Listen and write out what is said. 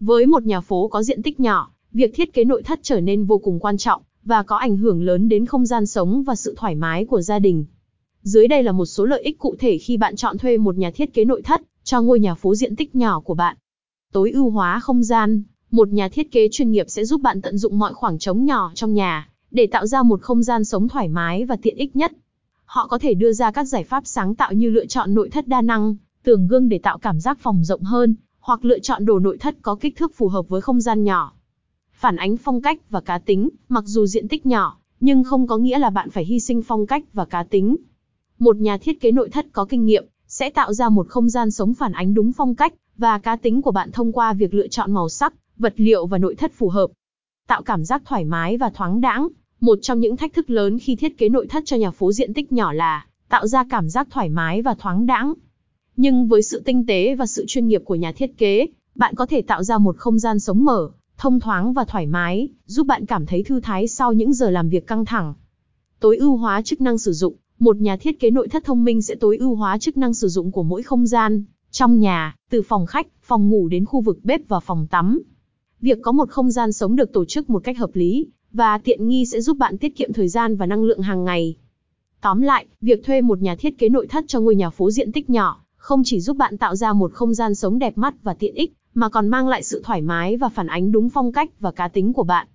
Với một nhà phố có diện tích nhỏ, việc thiết kế nội thất trở nên vô cùng quan trọng và có ảnh hưởng lớn đến không gian sống và sự thoải mái của gia đình. Dưới đây là một số lợi ích cụ thể khi bạn chọn thuê một nhà thiết kế nội thất cho ngôi nhà phố diện tích nhỏ của bạn. Tối ưu hóa không gian, một nhà thiết kế chuyên nghiệp sẽ giúp bạn tận dụng mọi khoảng trống nhỏ trong nhà để tạo ra một không gian sống thoải mái và tiện ích nhất. Họ có thể đưa ra các giải pháp sáng tạo như lựa chọn nội thất đa năng, tường gương để tạo cảm giác phòng rộng hơn, hoặc lựa chọn đồ nội thất có kích thước phù hợp với không gian nhỏ. Phản ánh phong cách và cá tính, mặc dù diện tích nhỏ, nhưng không có nghĩa là bạn phải hy sinh phong cách và cá tính. Một nhà thiết kế nội thất có kinh nghiệm sẽ tạo ra một không gian sống phản ánh đúng phong cách và cá tính của bạn thông qua việc lựa chọn màu sắc, vật liệu và nội thất phù hợp. Tạo cảm giác thoải mái và thoáng đãng, một trong những thách thức lớn khi thiết kế nội thất cho nhà phố diện tích nhỏ là tạo ra cảm giác thoải mái và thoáng đãng. Nhưng với sự tinh tế và sự chuyên nghiệp của nhà thiết kế, bạn có thể tạo ra một không gian sống mở, thông thoáng và thoải mái, giúp bạn cảm thấy thư thái sau những giờ làm việc căng thẳng. Tối ưu hóa chức năng sử dụng, một nhà thiết kế nội thất thông minh sẽ tối ưu hóa chức năng sử dụng của mỗi không gian trong nhà, từ phòng khách, phòng ngủ đến khu vực bếp và phòng tắm. Việc có một không gian sống được tổ chức một cách hợp lý và tiện nghi sẽ giúp bạn tiết kiệm thời gian và năng lượng hàng ngày. Tóm lại, việc thuê một nhà thiết kế nội thất cho ngôi nhà phố diện tích nhỏ không chỉ giúp bạn tạo ra một không gian sống đẹp mắt và tiện ích, mà còn mang lại sự thoải mái và phản ánh đúng phong cách và cá tính của bạn.